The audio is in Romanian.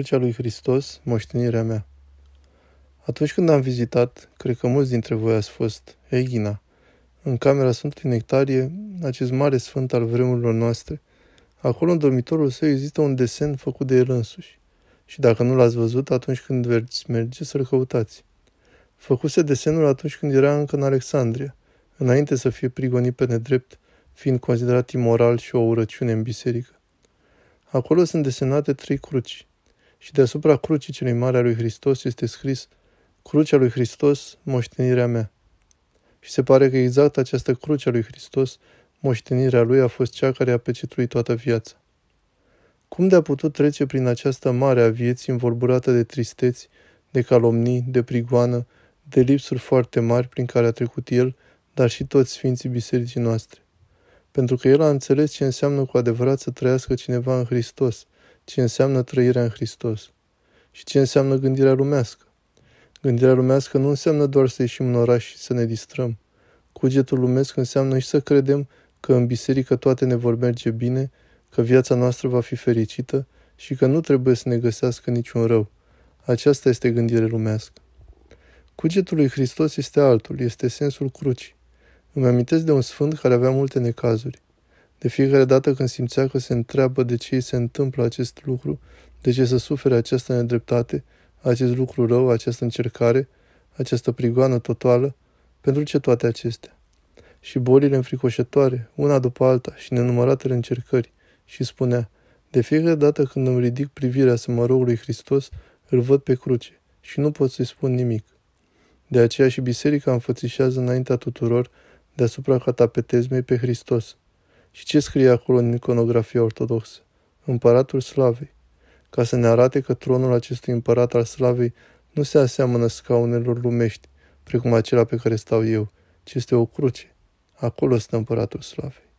Crucea lui Hristos, moștenirea mea. Atunci când am vizitat, cred că mulți dintre voi ați fost, Egina, în camera Sfântului Nectarie, acest mare sfânt al vremurilor noastre, acolo în dormitorul său există un desen făcut de el însuși. Și dacă nu l-ați văzut, atunci când veți merge să-l căutați. Făcuse desenul atunci când era încă în Alexandria, înainte să fie prigonit pe nedrept, fiind considerat imoral și o urăciune în biserică. Acolo sunt desenate trei cruci și deasupra crucii celei mari a lui Hristos este scris Crucea lui Hristos, moștenirea mea. Și se pare că exact această cruce a lui Hristos, moștenirea lui, a fost cea care a pecetuit toată viața. Cum de-a putut trece prin această mare a vieții învolburată de tristeți, de calomnii, de prigoană, de lipsuri foarte mari prin care a trecut el, dar și toți sfinții bisericii noastre? pentru că el a înțeles ce înseamnă cu adevărat să trăiască cineva în Hristos, ce înseamnă trăirea în Hristos și ce înseamnă gândirea lumească. Gândirea lumească nu înseamnă doar să ieșim în oraș și să ne distrăm. Cugetul lumesc înseamnă și să credem că în biserică toate ne vor merge bine, că viața noastră va fi fericită și că nu trebuie să ne găsească niciun rău. Aceasta este gândire lumească. Cugetul lui Hristos este altul, este sensul crucii. Îmi amintesc de un sfânt care avea multe necazuri. De fiecare dată când simțea că se întreabă de ce îi se întâmplă acest lucru, de ce să sufere această nedreptate, acest lucru rău, această încercare, această prigoană totală, pentru ce toate acestea? Și bolile înfricoșătoare, una după alta, și nenumăratele încercări, și spunea, de fiecare dată când îmi ridic privirea să mă rog lui Hristos, îl văd pe cruce și nu pot să-i spun nimic. De aceea și biserica înfățișează înaintea tuturor deasupra catapetezmei pe Hristos. Și ce scrie acolo în iconografia ortodoxă? Împăratul Slavei. Ca să ne arate că tronul acestui împărat al Slavei nu se aseamănă scaunelor lumești, precum acela pe care stau eu, ci este o cruce. Acolo stă împăratul Slavei.